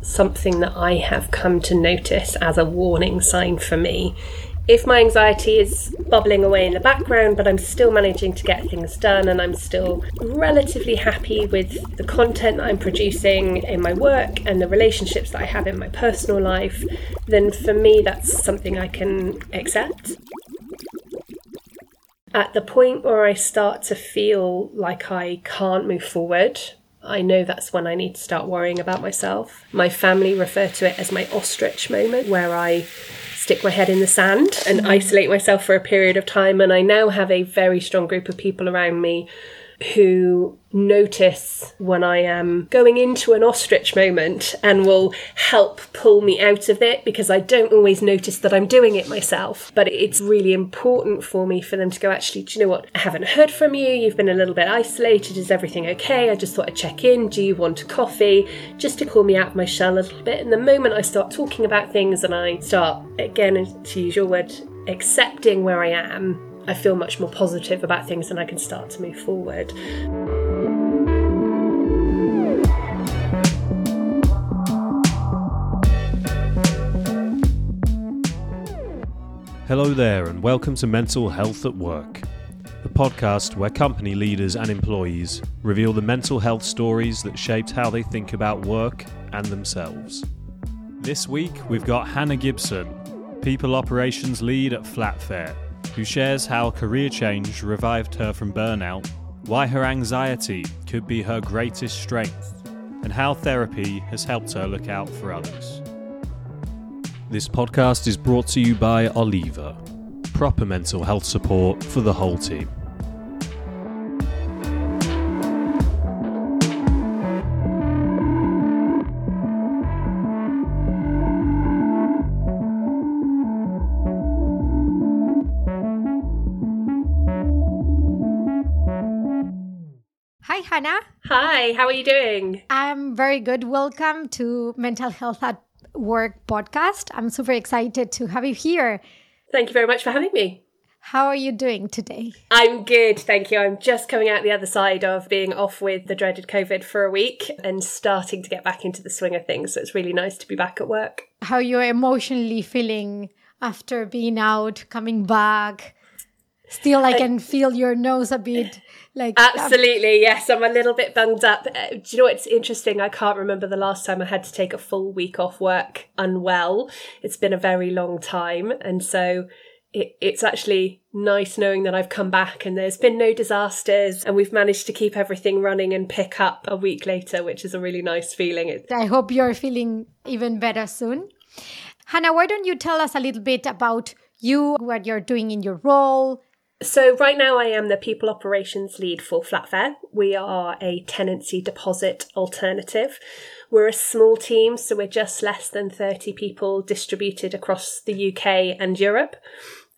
something that I have come to notice as a warning sign for me. If my anxiety is bubbling away in the background, but I'm still managing to get things done and I'm still relatively happy with the content that I'm producing in my work and the relationships that I have in my personal life, then for me that's something I can accept. At the point where I start to feel like I can't move forward, I know that's when I need to start worrying about myself. My family refer to it as my ostrich moment, where I stick my head in the sand and mm-hmm. isolate myself for a period of time. And I now have a very strong group of people around me who notice when I am going into an ostrich moment and will help pull me out of it because I don't always notice that I'm doing it myself. But it's really important for me for them to go, actually, do you know what? I haven't heard from you. You've been a little bit isolated. Is everything okay? I just thought I'd check in. Do you want a coffee? Just to pull me out of my shell a little bit. And the moment I start talking about things and I start, again, to use your word, accepting where I am, I feel much more positive about things and I can start to move forward. Hello there, and welcome to Mental Health at Work, the podcast where company leaders and employees reveal the mental health stories that shaped how they think about work and themselves. This week, we've got Hannah Gibson, People Operations Lead at Flatfair, who shares how career change revived her from burnout, why her anxiety could be her greatest strength, and how therapy has helped her look out for others. This podcast is brought to you by Oliva, proper mental health support for the whole team. Hi, Hannah. Hi, how are you doing? I'm very good. Welcome to Mental Health at Work podcast. I'm super excited to have you here. Thank you very much for having me. How are you doing today? I'm good, thank you. I'm just coming out the other side of being off with the dreaded COVID for a week and starting to get back into the swing of things. So it's really nice to be back at work. How you're emotionally feeling after being out, coming back? Still, I can feel your nose a bit like Absolutely, yes. I'm a little bit bunged up. Uh, do you know what's interesting? I can't remember the last time I had to take a full week off work unwell. It's been a very long time. And so it, it's actually nice knowing that I've come back and there's been no disasters and we've managed to keep everything running and pick up a week later, which is a really nice feeling. It, I hope you're feeling even better soon. Hannah, why don't you tell us a little bit about you, what you're doing in your role? So, right now, I am the people operations lead for Flatfair. We are a tenancy deposit alternative. We're a small team, so we're just less than 30 people distributed across the UK and Europe.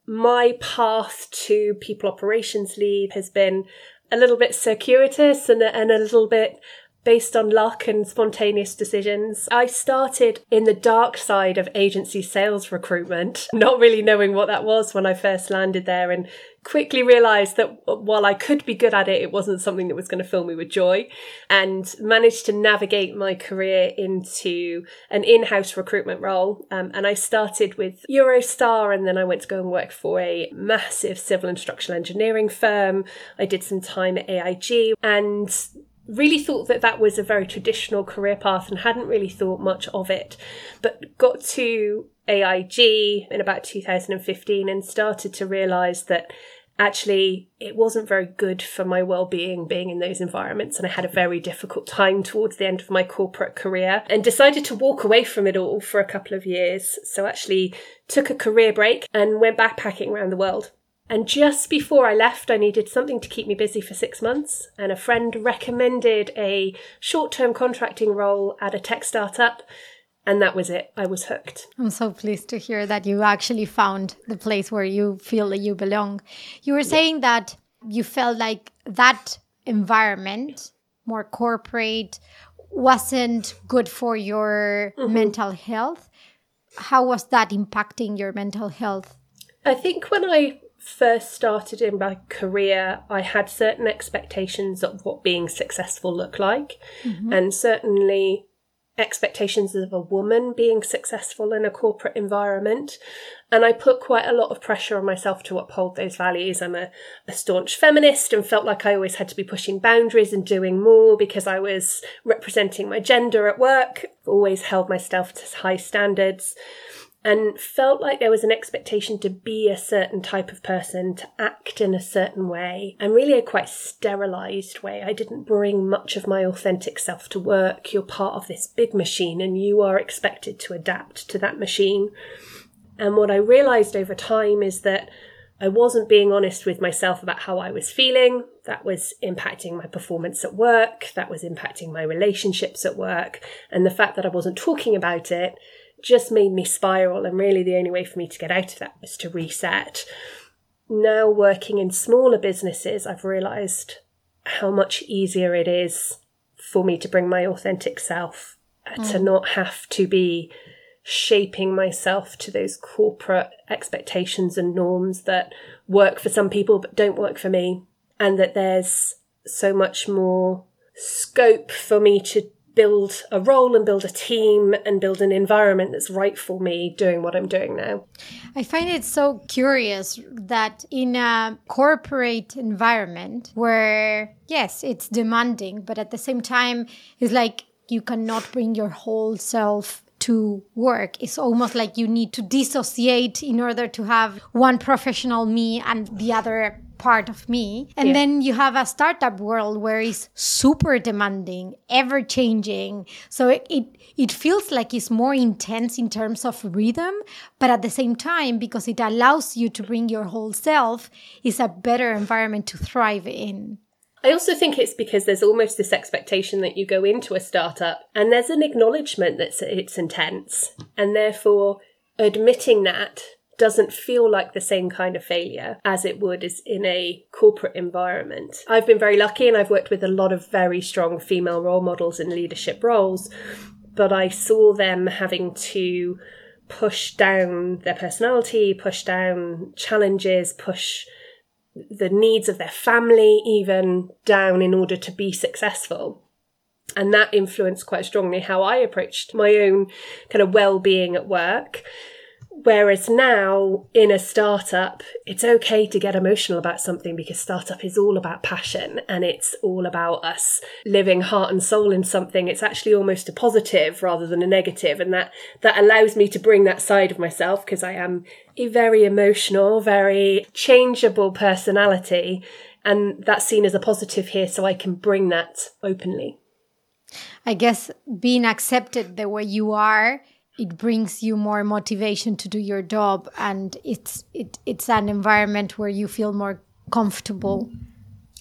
My path to people operations lead has been a little bit circuitous and, and a little bit based on luck and spontaneous decisions. I started in the dark side of agency sales recruitment, not really knowing what that was when I first landed there and quickly realized that while I could be good at it, it wasn't something that was going to fill me with joy and managed to navigate my career into an in-house recruitment role. Um, and I started with Eurostar and then I went to go and work for a massive civil and structural engineering firm. I did some time at AIG and really thought that that was a very traditional career path and hadn't really thought much of it, but got to AIG in about 2015 and started to realize that actually it wasn't very good for my well-being being in those environments and i had a very difficult time towards the end of my corporate career and decided to walk away from it all for a couple of years. So actually took a career break and went backpacking around the world and just before I left, I needed something to keep me busy for six months. And a friend recommended a short term contracting role at a tech startup. And that was it. I was hooked. I'm so pleased to hear that you actually found the place where you feel that you belong. You were saying yeah. that you felt like that environment, more corporate, wasn't good for your mm-hmm. mental health. How was that impacting your mental health? I think when I first started in my career, I had certain expectations of what being successful looked like. Mm-hmm. And certainly expectations of a woman being successful in a corporate environment. And I put quite a lot of pressure on myself to uphold those values. I'm a, a, staunch feminist and felt like I always had to be pushing boundaries and doing more because I was representing my gender at work, always held myself to high standards and felt like there was an expectation to be a certain type of person, to act in a certain way, and really a quite sterilized way. I didn't bring much of my authentic self to work. You're part of this big machine and you are expected to adapt to that machine. And what I realized over time is that I wasn't being honest with myself about how I was feeling. That was impacting my performance at work. That was impacting my relationships at work. And the fact that I wasn't talking about it just made me spiral. And really, the only way for me to get out of that was to reset. Now, working in smaller businesses, I've realized how much easier it is for me to bring my authentic self, mm. to not have to be shaping myself to those corporate expectations and norms that work for some people but don't work for me. And that there's so much more scope for me to build a role and build a team and build an environment that's right for me doing what I'm doing now. I find it so curious that in a corporate environment where, yes, it's demanding, but at the same time, it's like you cannot bring your whole self to work. It's almost like you need to dissociate in order to have one professional me and the other part of me. And yeah. then you have a startup world where it's super demanding, ever changing. So it, it, it feels like it's more intense in terms of rhythm, but at the same time, because it allows you to bring your whole self, is a better environment to thrive in. I also think it's because there's almost this expectation that you go into a startup and there's an acknowledgement that it's intense. And therefore, admitting that doesn't feel like the same kind of failure as it would as in a corporate environment. I've been very lucky and I've worked with a lot of very strong female role models in leadership roles, but I saw them having to push down their personality, push down challenges, push the needs of their family even down in order to be successful. And that influenced quite strongly how I approached my own kind of well being at work. Whereas now in a startup, it's okay to get emotional about something because startup is all about passion and it's all about us living heart and soul in something. It's actually almost a positive rather than a negative, And that, that allows me to bring that side of myself because I am a very emotional, very changeable personality. And that's seen as a positive here. So I can bring that openly. I guess being accepted the way you are it brings you more motivation to do your job and it's it, it's an environment where you feel more comfortable.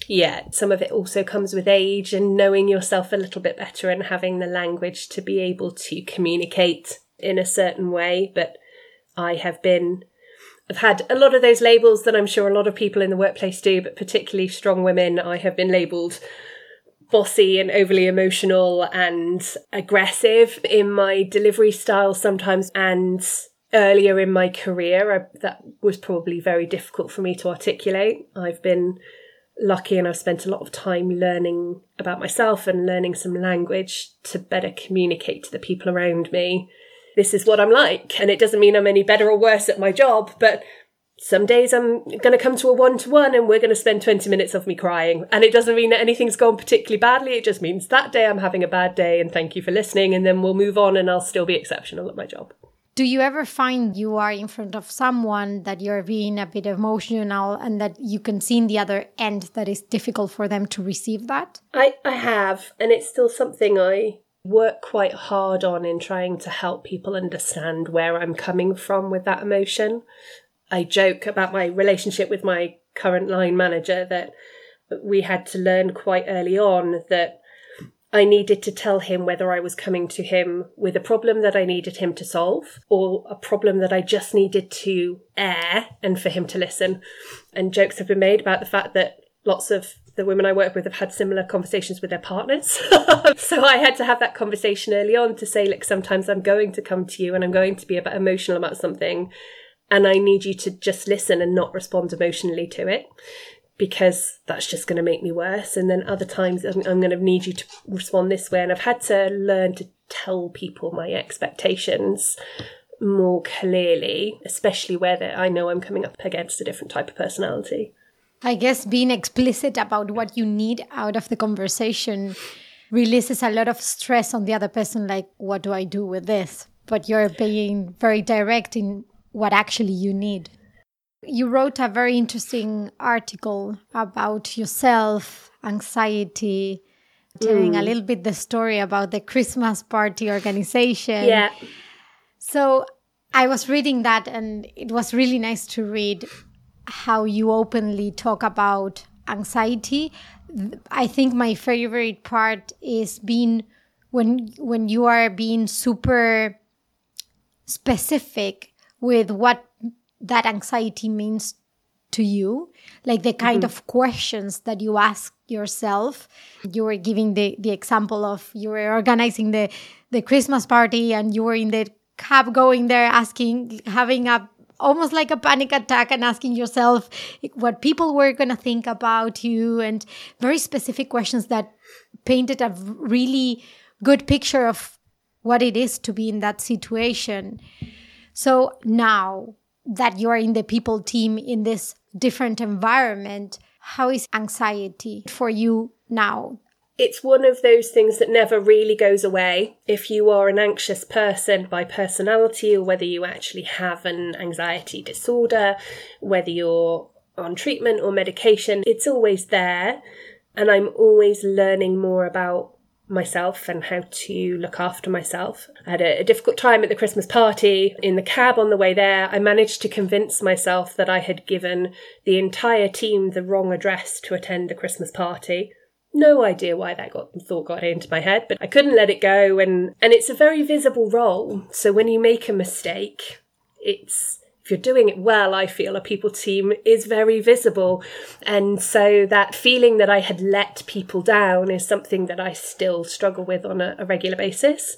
Yeah some of it also comes with age and knowing yourself a little bit better and having the language to be able to communicate in a certain way. But i have been I've had a lot of those labels that I'm sure a lot of people in the workplace do, but particularly strong women, I have been labelled bossy and overly emotional and aggressive in my delivery style sometimes. And earlier in my career I, that was probably very difficult for me to articulate. I've been lucky and i've spent a lot of time learning about myself and learning some language to better communicate to the people around me. This is what i'm like and it doesn't mean i'm any better or worse at my job but some days I'm going to come to a one to one and we're going to spend 20 minutes of me crying. And it doesn't mean that anything's gone particularly badly. It just means that day I'm having a bad day and thank you for listening. And then we'll move on and I'll still be exceptional at my job. Do you ever find you are in front of someone that you're being a bit emotional and that you can see in the other end that it's difficult for them to receive that? I, I have. And it's still something I work quite hard on in trying to help people understand where I'm coming from with that emotion. I joke about my relationship with my current line manager that we had to learn quite early on that I needed to tell him whether I was coming to him with a problem that I needed him to solve or a problem that I just needed to air and for him to listen. And jokes have been made about the fact that lots of the women I work with have had similar conversations with their partners. so I had to have that conversation early on to say, look, sometimes I'm going to come to you and I'm going to be a bit emotional about something and I need you to just listen and not respond emotionally to it because that's just going to make me worse. And then other times I'm, I'm going to need you to respond this way. And I've had to learn to tell people my expectations more clearly, especially where I know I'm coming up against a different type of personality. I guess being explicit about what you need out of the conversation releases a lot of stress on the other person like what do I do with this? But you're being very direct in what actually you need. You wrote a very interesting article about yourself, anxiety, telling mm. a little bit the story about the Christmas party organization. Yeah. So I was reading that and it was really nice to read how you openly talk about anxiety. I think my favorite part is being when when you are being super specific with what that anxiety means to you like the kind mm-hmm. of questions that you ask yourself you were giving the the example of you were organizing the the christmas party and you were in the cab going there asking having a almost like a panic attack and asking yourself what people were going to think about you and very specific questions that painted a really good picture of what it is to be in that situation. So now that you are in the people team in this different environment, how is anxiety for you now? it's one of those things that never really goes away. If you are an anxious person by personality, or whether you actually have an anxiety disorder, whether you're on treatment or medication, it's always there. And I'm always learning more about myself and how to look after myself. I had a, a, difficult time at the Christmas party. In the cab on the way there, I managed to convince myself that I had given the entire team the wrong address to attend the Christmas party no idea why that got thought got into my head, but I couldn't let it go and and it's a very visible role. So when you make a mistake, it's if you're doing it well, I feel a people team is very visible. And so that feeling that I had let people down is something that I still struggle with on a, a regular basis.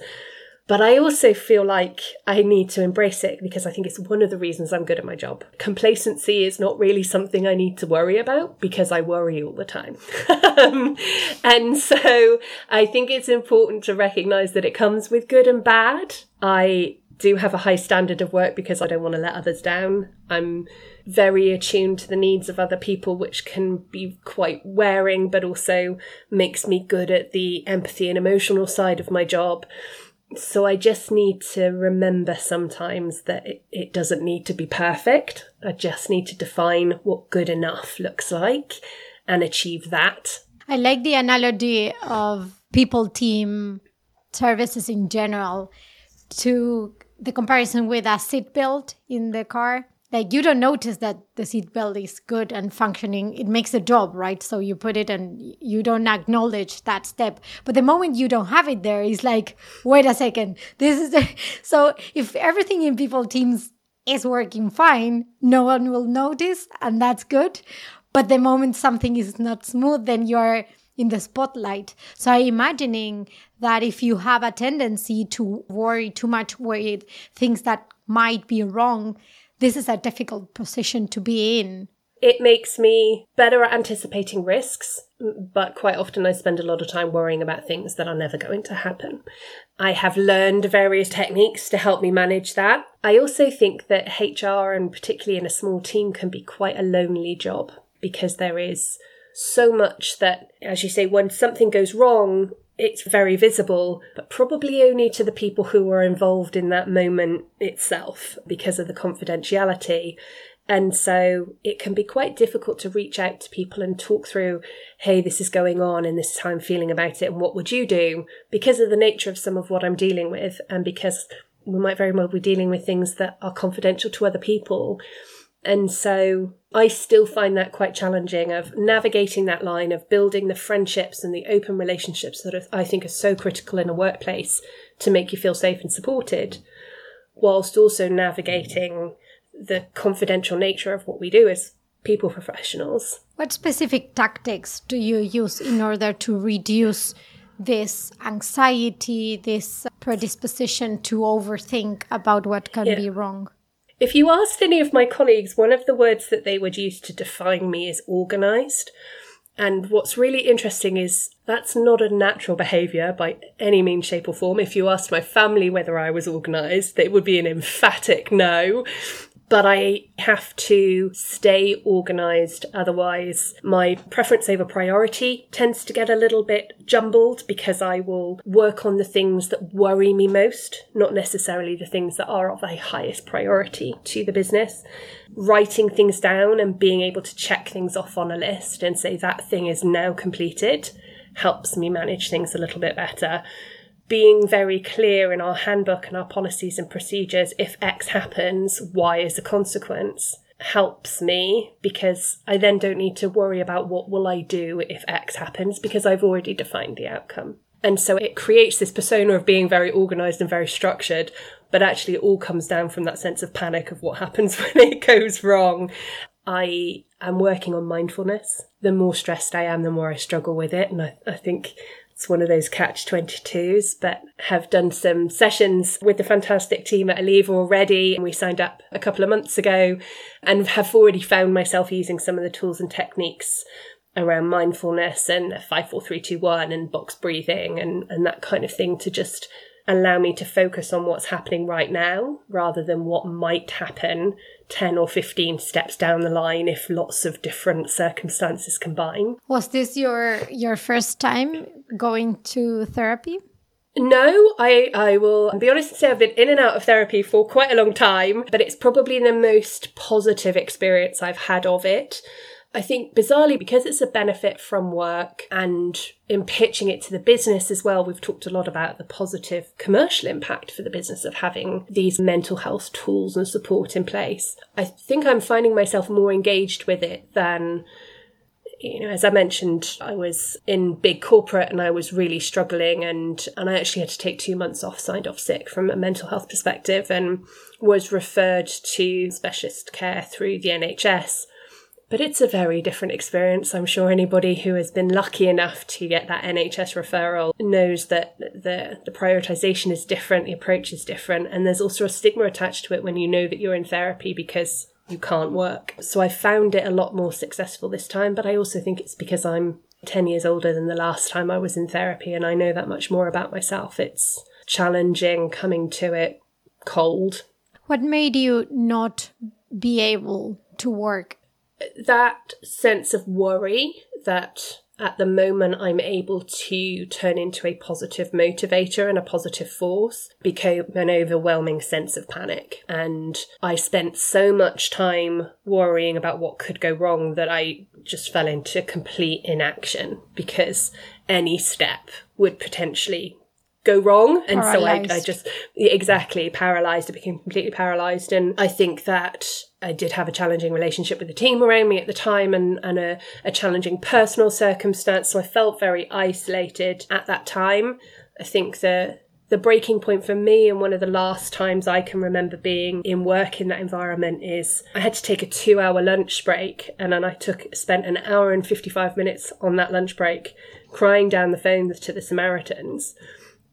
But I also feel like I need to embrace it because I think it's one of the reasons I'm good at my job. Complacency is not really something I need to worry about because I worry all the time. And so I think it's important to recognize that it comes with good and bad. I do have a high standard of work because I don't want to let others down. I'm very attuned to the needs of other people, which can be quite wearing, but also makes me good at the empathy and emotional side of my job. So I just need to remember sometimes that it, it doesn't need to be perfect. I just need to define what good enough looks like and achieve that. I like the analogy of people team services in general to the comparison with a seatbelt in the car like you don't notice that the seatbelt is good and functioning. It makes a job right? So you put it and you don't acknowledge that step. But the moment you don't have it there is like wait a second this is so if everything in people teams is working fine no one will notice and that's good. But the moment something is not smooth then you're in the spotlight. So i'm imagining that if you have a tendency to worry too much with things that might be wrong this is a difficult position to be in. It makes me better at anticipating risks, but quite often I spend a lot of time worrying about things that are never going to happen. I have learned various techniques to help me manage that. I also think that HR, and particularly in a small team, can be quite a lonely job because there is so much that, as you say, when something goes wrong, it's very visible, but probably only to the people who were involved in that moment itself because of the confidentiality. And so it can be quite difficult to reach out to people and talk through, hey, this is going on and this is how I'm feeling about it and what would you do? Because of the nature of some of what I'm dealing with and because we might very well be dealing with things that are confidential to other people. And so I still find that quite challenging of navigating that line of building the friendships and the open relationships that I think are so critical in a workplace to make you feel safe and supported, whilst also navigating the confidential nature of what we do as people professionals. What specific tactics do you use in order to reduce this anxiety, this predisposition to overthink about what can yeah. be wrong? If you asked any of my colleagues, one of the words that they would use to define me is organised. And what's really interesting is That's not a natural behaviour by any means, shape, or form. If you asked my family whether I was organised, it would be an emphatic no but I have to stay organized. Otherwise, my preference over priority tends to get a little bit jumbled because I will work on the things that worry me most, not necessarily the things that are of a highest priority to the business. Writing things down and being able to check things off on a list and say that thing is now completed helps me manage things a little bit better being very clear in our handbook and our policies and procedures if X happens, Y is the consequence helps me because I then don't need to worry about what will I do if X happens because I've already defined the outcome. And so it creates this persona of being very organized and very structured, but actually it all comes down from that sense of panic of what happens when it goes wrong. I am working on mindfulness. The more stressed I am, the more I struggle with it. And I, I think it's one of those catch 22s, but have done some sessions with the fantastic team at Oliva already. And we signed up a couple of months ago and have already found myself using some of the tools and techniques around mindfulness and 54321 and box breathing and, and that kind of thing to just allow me to focus on what's happening right now rather than what might happen 10 or 15 steps down the line if lots of different circumstances combine. Was this your your first time going to therapy? No, I, I will be honest and say I've been in and out of therapy for quite a long time, but it's probably the most positive experience I've had of it. I think bizarrely, because it's a benefit from work and in pitching it to the business as well, we've talked a lot about the positive commercial impact for the business of having these mental health tools and support in place. I think I'm finding myself more engaged with it than you know, as I mentioned, I was in big corporate and I was really struggling and, and I actually had to take two months off, signed off sick from a mental health perspective and was referred to specialist care through the NHS. But it's a very different experience. I'm sure anybody who has been lucky enough to get that NHS referral knows that the, the prioritization is different, the approach is different, and there's also a stigma attached to it when you know that you're in therapy because you can't work. So I found it a lot more successful this time, but I also think it's because I'm 10 years older than the last time I was in therapy and I know that much more about myself. It's challenging coming to it cold. What made you not be able to work that sense of worry that at the moment I'm able to turn into a positive motivator and a positive force became an overwhelming sense of panic. And I spent so much time worrying about what could go wrong that I just fell into complete inaction because any step would potentially go wrong. And paralyzed. so I, I just, exactly, paralyzed. I became completely paralyzed. And I think that I did have a challenging relationship with the team around me at the time and, and a, a challenging personal circumstance. So I felt very isolated at that time. I think the the breaking point for me and one of the last times I can remember being in work in that environment is I had to take a two hour lunch break and then I took spent an hour and 55 minutes on that lunch break crying down the phone to the Samaritans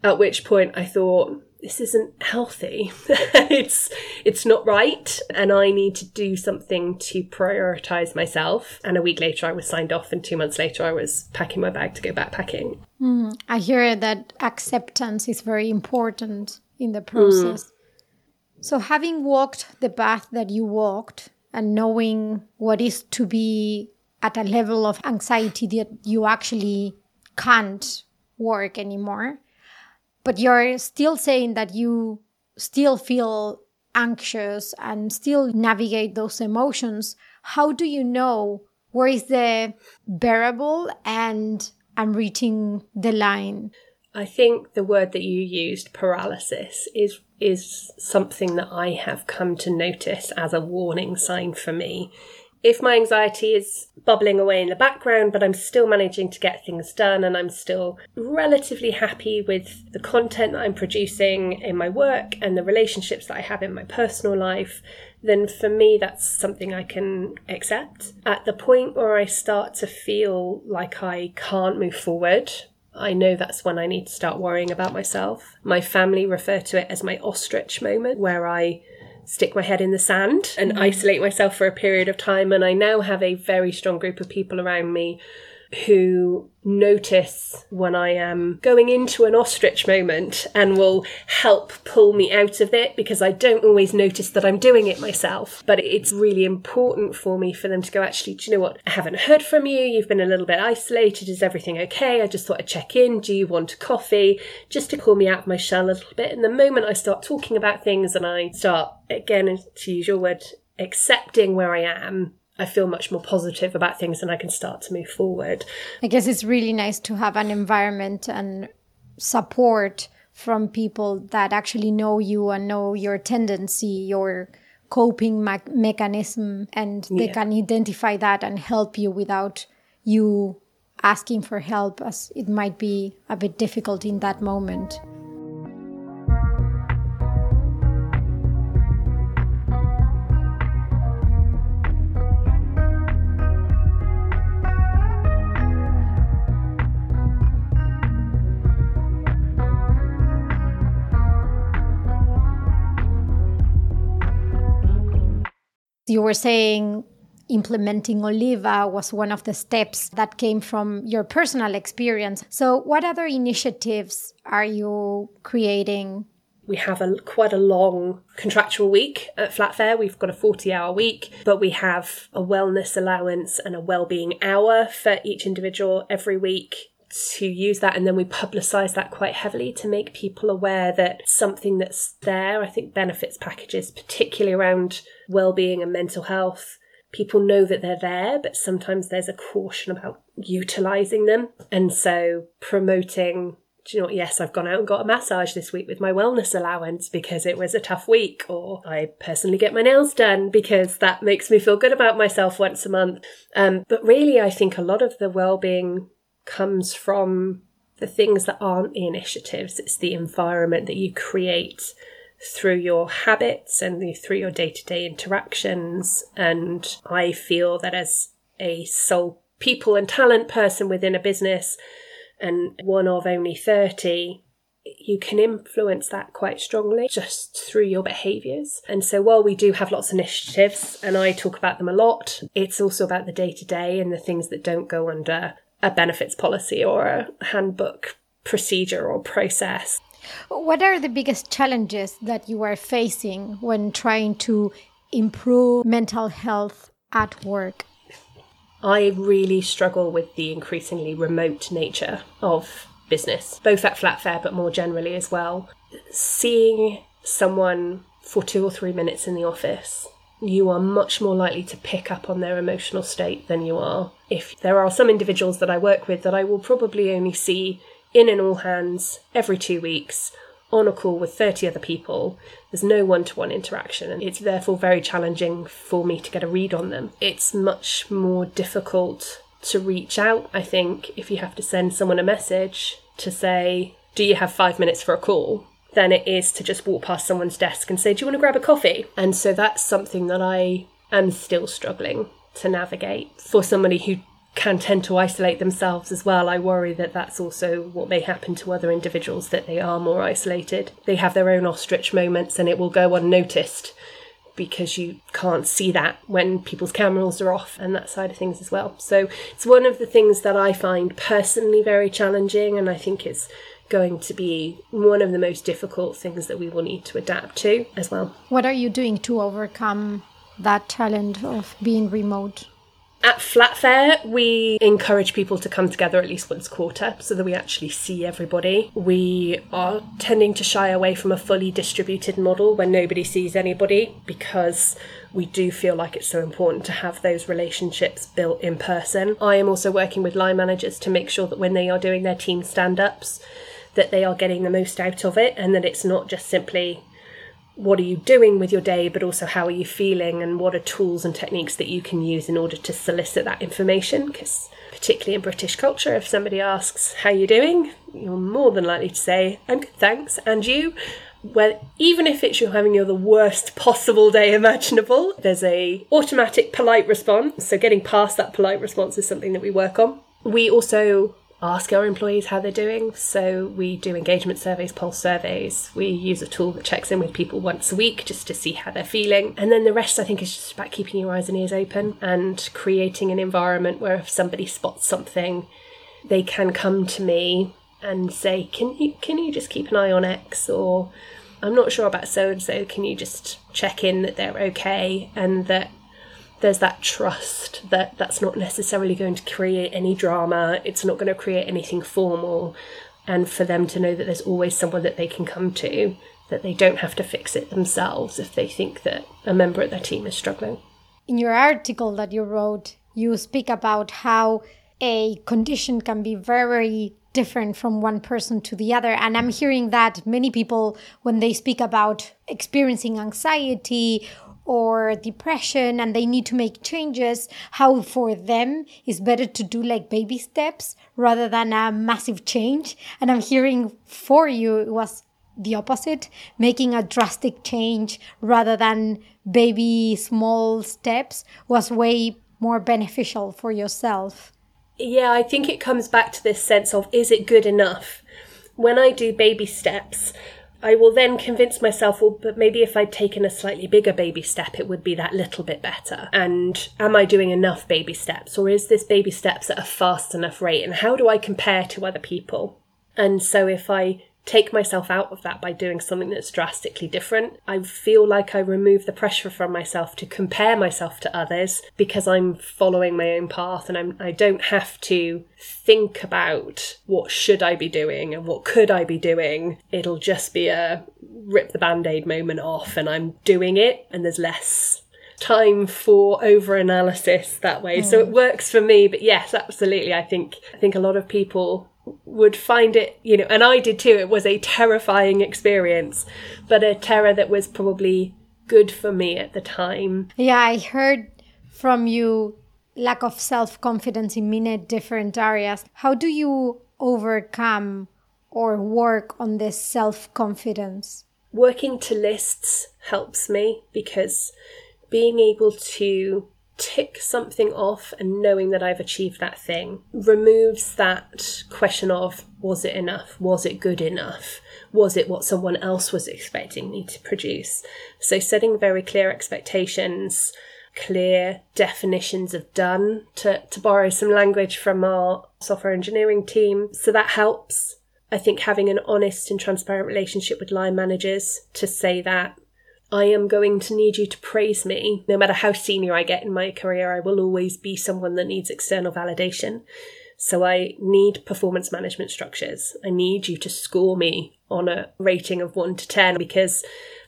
at which point I thought, this isn't healthy. it's it's not right and I need to do something to prioritize myself. And a week later I was signed off and 2 months later I was packing my bag to go backpacking. Mm, I hear that acceptance is very important in the process. Mm. So having walked the path that you walked and knowing what is to be at a level of anxiety that you actually can't work anymore but you're still saying that you still feel anxious and still navigate those emotions. How do you know where is the bearable and i'm reaching the line? I think the word that you used paralysis is is something that i have come to notice as a warning sign for me if my anxiety is bubbling away in the background, but I'm still managing to get things done and I'm still relatively happy with the content that I'm producing in my work and the relationships that I have in my personal life, then for me, that's something I can accept. At the point where I start to feel like I can't move forward, I know that's when I need to start worrying about myself. My family refer to it as my ostrich moment, where I stick my head in the sand and mm. isolate myself for a period of time. And I now have a very strong group of people around me who notice when I am going into an ostrich moment and will help pull me out of it because I don't always notice that I'm doing it myself. But it's really important for me for them to go, actually, do you know what? I haven't heard from you. You've been a little bit isolated. Is everything okay? I just thought I'd check in. Do you want a coffee? Just to pull me out of my shell a little bit. And the moment I start talking about things and I start, again, to use your word, accepting where I am, I feel much more positive about things and I can start to move forward. I guess it's really nice to have an environment and support from people that actually know you and know your tendency, your coping me- mechanism, and they Yeah. can identify that and help you without you asking for help, as it might be a bit difficult in that moment. You were saying implementing Oliva was one of the steps that came from your personal experience. So, what other initiatives are you creating? We have a quite a long contractual week at Flatfair. We've got a 40 hour week, but we have a wellness allowance and a well-being hour for each individual every week to use that and then we publicize that quite heavily to make people aware that something that's there i think benefits packages particularly around well-being and mental health people know that they're there but sometimes there's a caution about utilizing them and so promoting do you know what? Yes, I've gone out and got a massage this week with my wellness allowance because it was a tough week. Or I personally get my nails done because that makes me feel good about myself once a month. Um, but really, I think a lot of the well-being comes from the things that aren't the initiatives. It's the environment that you create through your habits and through your day to day interactions. And I feel that as a sole people and talent person within a business and one of only 30, you can influence that quite strongly just through your behaviours. And so while we do have lots of initiatives and I talk about them a lot, it's also about the day to day and the things that don't go under a benefits policy or a handbook procedure or process. What are the biggest challenges that you are facing when trying to improve mental health at work? I really struggle with the increasingly remote nature of business, both at Flatfair but more generally as well. Seeing someone for two or three minutes in the office, you are much more likely to pick up on their emotional state than you are. If there are some individuals that I work with that I will probably only see in an all hands every two weeks on a call with 30 other people. There's no one to one interaction, and it's therefore very challenging for me to get a read on them. It's much more difficult to reach out, I think, if you have to send someone a message to say, Do you have five minutes for a call? Than it is to just walk past someone's desk and say, Do you want to grab a coffee? And so that's something that I am still struggling to navigate. For somebody who can tend to isolate themselves as well. I worry that that's also what may happen to other individuals, that they are more isolated. They have their own ostrich moments and it will go unnoticed because you can't see that when people's cameras are off and that side of things as well. So it's one of the things that I find personally very challenging and I think it's going to be one of the most difficult things that we will need to adapt to as well. What are you doing to overcome that challenge of being remote? At Flatfair, we encourage people to come together at least once a quarter so that we actually see everybody. We are tending to shy away from a fully distributed model where nobody sees anybody because we do feel like it's so important to have those relationships built in person. I am also working with line managers to make sure that when they are doing their team stand ups, that they are getting the most out of it and that it's not just simply what are you doing with your day, but also how are you feeling and what are tools and techniques that you can use in order to solicit that information. Because, particularly in British culture, if somebody asks, How you doing? you're more than likely to say, I'm good, thanks, and you. Well, even if it's you're having your the worst possible day imaginable, there's a automatic polite response. So getting past that polite response is something that we work on. We also ask our employees how they're doing. So we do engagement surveys, pulse surveys. We use a tool that checks in with people once a week just to see how they're feeling. And then the rest, I think, is just about keeping your eyes and ears open and creating an environment where if somebody spots something, they can come to me and say, "Can you can you just keep an eye on X?" or "I'm not sure about so and so. Can you just check in that they're okay and that there's that trust that that's not necessarily going to create any drama, it's not going to create anything formal, and for them to know that there's always someone that they can come to, that they don't have to fix it themselves if they think that a member of their team is struggling. In your article that you wrote, you speak about how a condition can be very different from one person to the other. And I'm hearing that many people, when they speak about experiencing anxiety or depression and they need to make changes, how for them it's better to do like baby steps rather than a massive change. And I'm hearing for you it was the opposite, making a drastic change rather than baby small steps was way more beneficial for yourself. Yeah, I think it comes back to this sense of is it good enough? When I do baby steps, I will then convince myself, well, but maybe if I'd taken a slightly bigger baby step, it would be that little bit better. And am I doing enough baby steps? Or is this baby steps at a fast enough rate? And how do I compare to other people? And so if I take myself out of that by doing something that's drastically different. I feel like I remove the pressure from myself to compare myself to others because I'm following my own path and I'm I don't have to think about what should I be doing and what could I be doing. It'll just be a rip the band-aid moment off and I'm doing it and there's less time for over analysis that way. Mm. So it works for me, but yes, absolutely. I think I think a lot of people would find it, you know, and I did too. It was a terrifying experience, but a terror that was probably good for me at the time. Yeah, I heard from you lack of self confidence in many different areas. How do you overcome or work on this self confidence? Working to lists helps me because being able to tick something off and knowing that I've achieved that thing removes that question of was it enough? Was it good enough? Was it what someone else was expecting me to produce? So setting very clear expectations, clear definitions of done to, to borrow some language from our software engineering team. So that helps. I think having an honest and transparent relationship with line managers to say that I am going to need you to praise me. No matter how senior I get in my career, I will always be someone that needs external validation. So I need performance management structures. I need you to score me on a rating of one to 10 because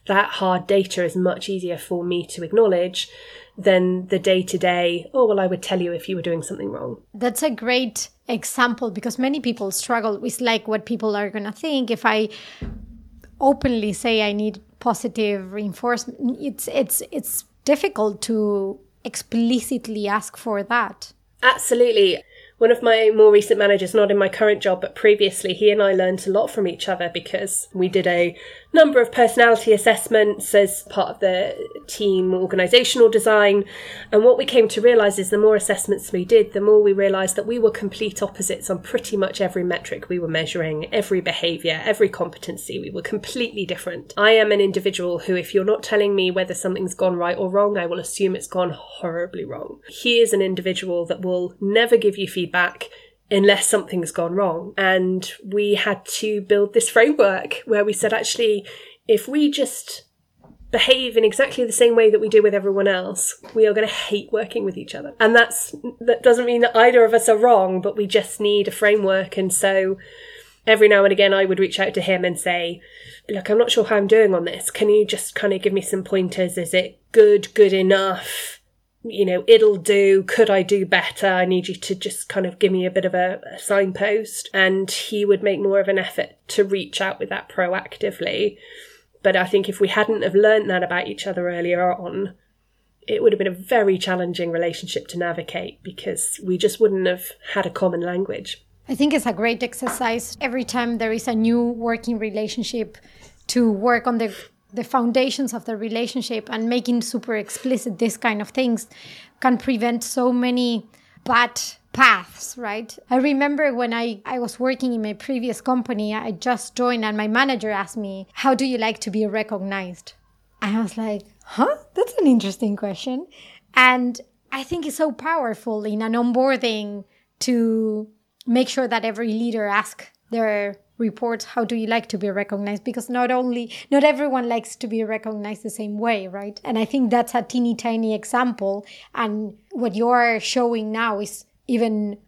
that hard data is much easier for me to acknowledge than the day to day, oh, well, I would tell you if you were doing something wrong. That's a great example because many people struggle with like what people are going to think if I openly say I need positive reinforcement it's it's it's difficult to explicitly ask for that. Absolutely. One of my more recent managers, not in my current job, but previously, he and I learned a lot from each other because we did a number of personality assessments as part of the team organisational design. And what we came to realise is the more assessments we did, the more we realised that we were complete opposites on pretty much every metric we were measuring, every behaviour, every competency. We were completely different. I am an individual who, if you're not telling me whether something's gone right or wrong, I will assume it's gone horribly wrong. He is an individual that will never give you feedback unless something's gone wrong. And we had to build this framework where we said, actually, if we just behave in exactly the same way that we do with everyone else, we are going to hate working with each other. And that's that doesn't mean that either of us are wrong, but we just need a framework. And so every now and again I would reach out to him and say, look, I'm not sure how I'm doing on this. Can you just kind of give me some pointers? Is it good, good enough? You know, it'll do. Could I do better? I need you to just kind of give me a bit of a, a, signpost. And he would make more of an effort to reach out with that proactively. But I think if we hadn't have learned that about each other earlier on, it would have been a very challenging relationship to navigate because we just wouldn't have had a common language. I think it's a great exercise every time there is a new working relationship to work on the the foundations of the relationship and making super explicit this kind of things can prevent so many bad paths, right? I remember when I, I was working in my previous company, I just joined and my manager asked me, How do you like to be recognized? I was like, Huh? That's an interesting question. And I think it's so powerful in an onboarding to make sure that every leader ask their reports how do you like to be recognized? Because not only not everyone likes to be recognized the same way right? And i think that's a teeny tiny example. And what you're showing now is even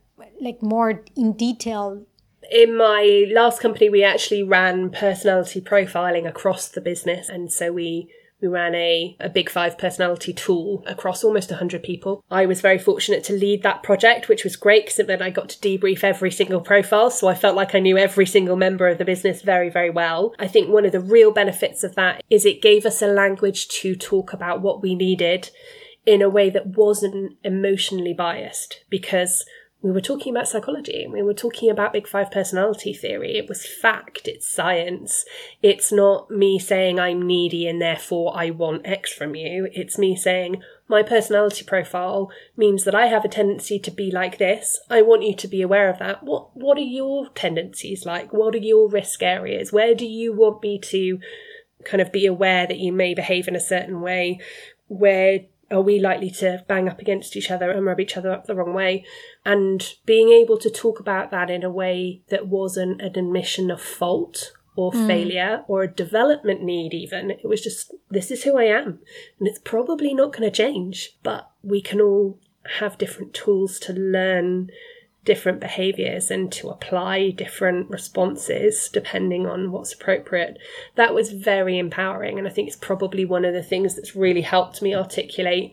like more in detail. In my last company we actually ran personality profiling across the business. And so we we ran a, a big five personality tool across almost 100 people. I was very fortunate to lead that project, which was great because then I got to debrief every single profile. So I felt like I knew every single member of the business very, very well. I think one of the real benefits of that is it gave us a language to talk about what we needed in a way that wasn't emotionally biased because we were talking about psychology. We were talking about Big Five personality theory. It was fact. It's science. It's not me saying I'm needy and therefore I want X from you. It's me saying my personality profile means that I have a tendency to be like this. I want you to be aware of that. What, what are your tendencies like? What are your risk areas? Where do you want me to kind of be aware that you may behave in a certain way? Where are we likely to bang up against each other and rub each other up the wrong way? And being able to talk about that in a way that wasn't an admission of fault or mm. failure or a development need, even. It was just, this is who I am. And it's probably not going to change, but we can all have different tools to learn different behaviors and to apply different responses depending on what's appropriate. That was very empowering. And I think it's probably one of the things that's really helped me articulate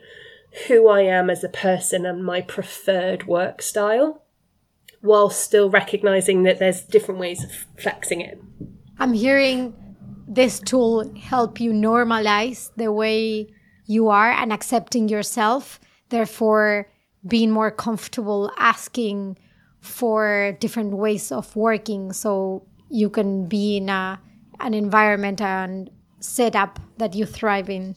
who I am as a person and my preferred work style while still recognizing that there's different ways of flexing it. I'm hearing this tool help you normalize the way you are and accepting yourself, therefore being more comfortable asking for different ways of working so you can be in a, an environment and setup that you thrive in.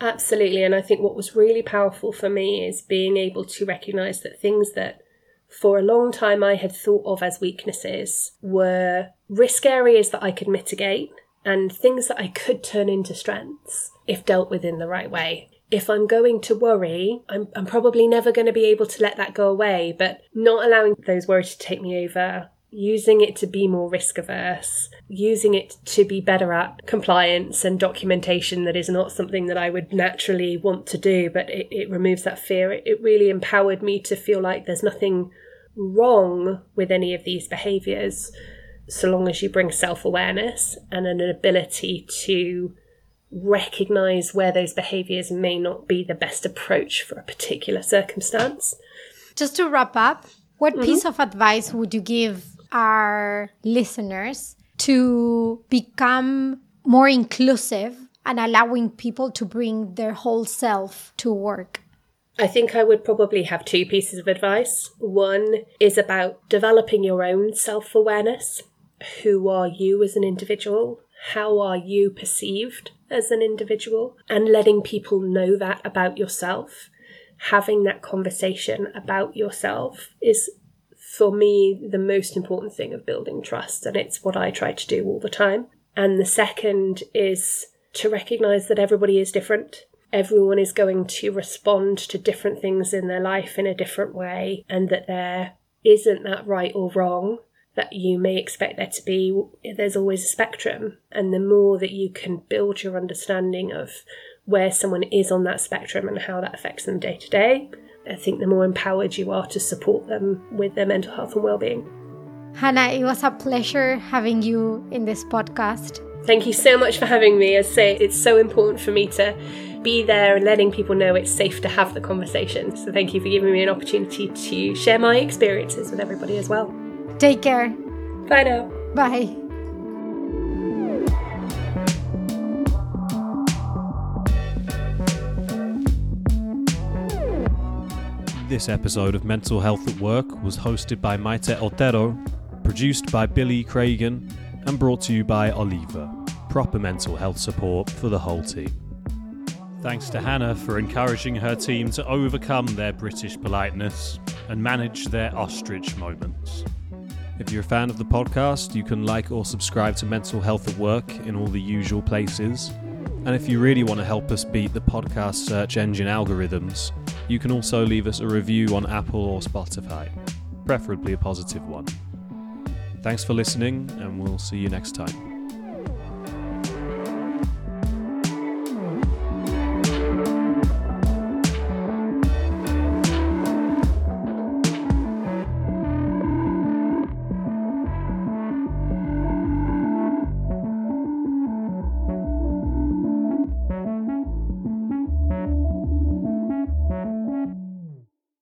Absolutely. And I think what was really powerful for me is being able to recognize that things that for a long time I had thought of as weaknesses were risk areas that I could mitigate and things that I could turn into strengths if dealt with in the right way if I'm going to worry, I'm, I'm probably never going to be able to let that go away, but not allowing those worries to take me over, using it to be more risk averse, using it to be better at compliance and documentation that is not something that I would naturally want to do, but it, it removes that fear. It, it really empowered me to feel like there's nothing wrong with any of these behaviors so long as you bring self awareness and an ability to recognize where those behaviors may not be the best approach for a particular circumstance. Just to wrap up, what mm-hmm. piece of advice would you give our listeners to become more inclusive and allowing people to bring their whole self to work? I think I would probably have two pieces of advice. One is about developing your own self awareness. Who are you as an individual? How are you perceived as an individual? And letting people know that about yourself. Having that conversation about yourself is, for me, the most important thing of building trust. And it's what I try to do all the time. And the second is to recognize that everybody is different. Everyone is going to respond to different things in their life in a different way, and that there isn't that right or wrong that you may expect there to be, there's always a spectrum. And the more that you can build your understanding of where someone is on that spectrum and how that affects them day to day, I think the more empowered you are to support them with their mental health and well-being. Hannah, it was a pleasure having you in this podcast. Thank you so much for having me. As I say, it's so important for me to be there and letting people know it's safe to have the conversation. So thank you for giving me an opportunity to share my experiences with everybody as well. Take care. Bye now. Bye. This episode of Mental Health at Work was hosted by Maite Otero, produced by Billy Cragen, and brought to you by Oliva, proper mental health support for the whole team. Thanks to Hannah for encouraging her team to overcome their British politeness and manage their ostrich moments. If you're a fan of the podcast, you can like or subscribe to Mental Health at Work in all the usual places. And if you really want to help us beat the podcast search engine algorithms, you can also leave us a review on Apple or Spotify, preferably a positive one. Thanks for listening, and we'll see you next time.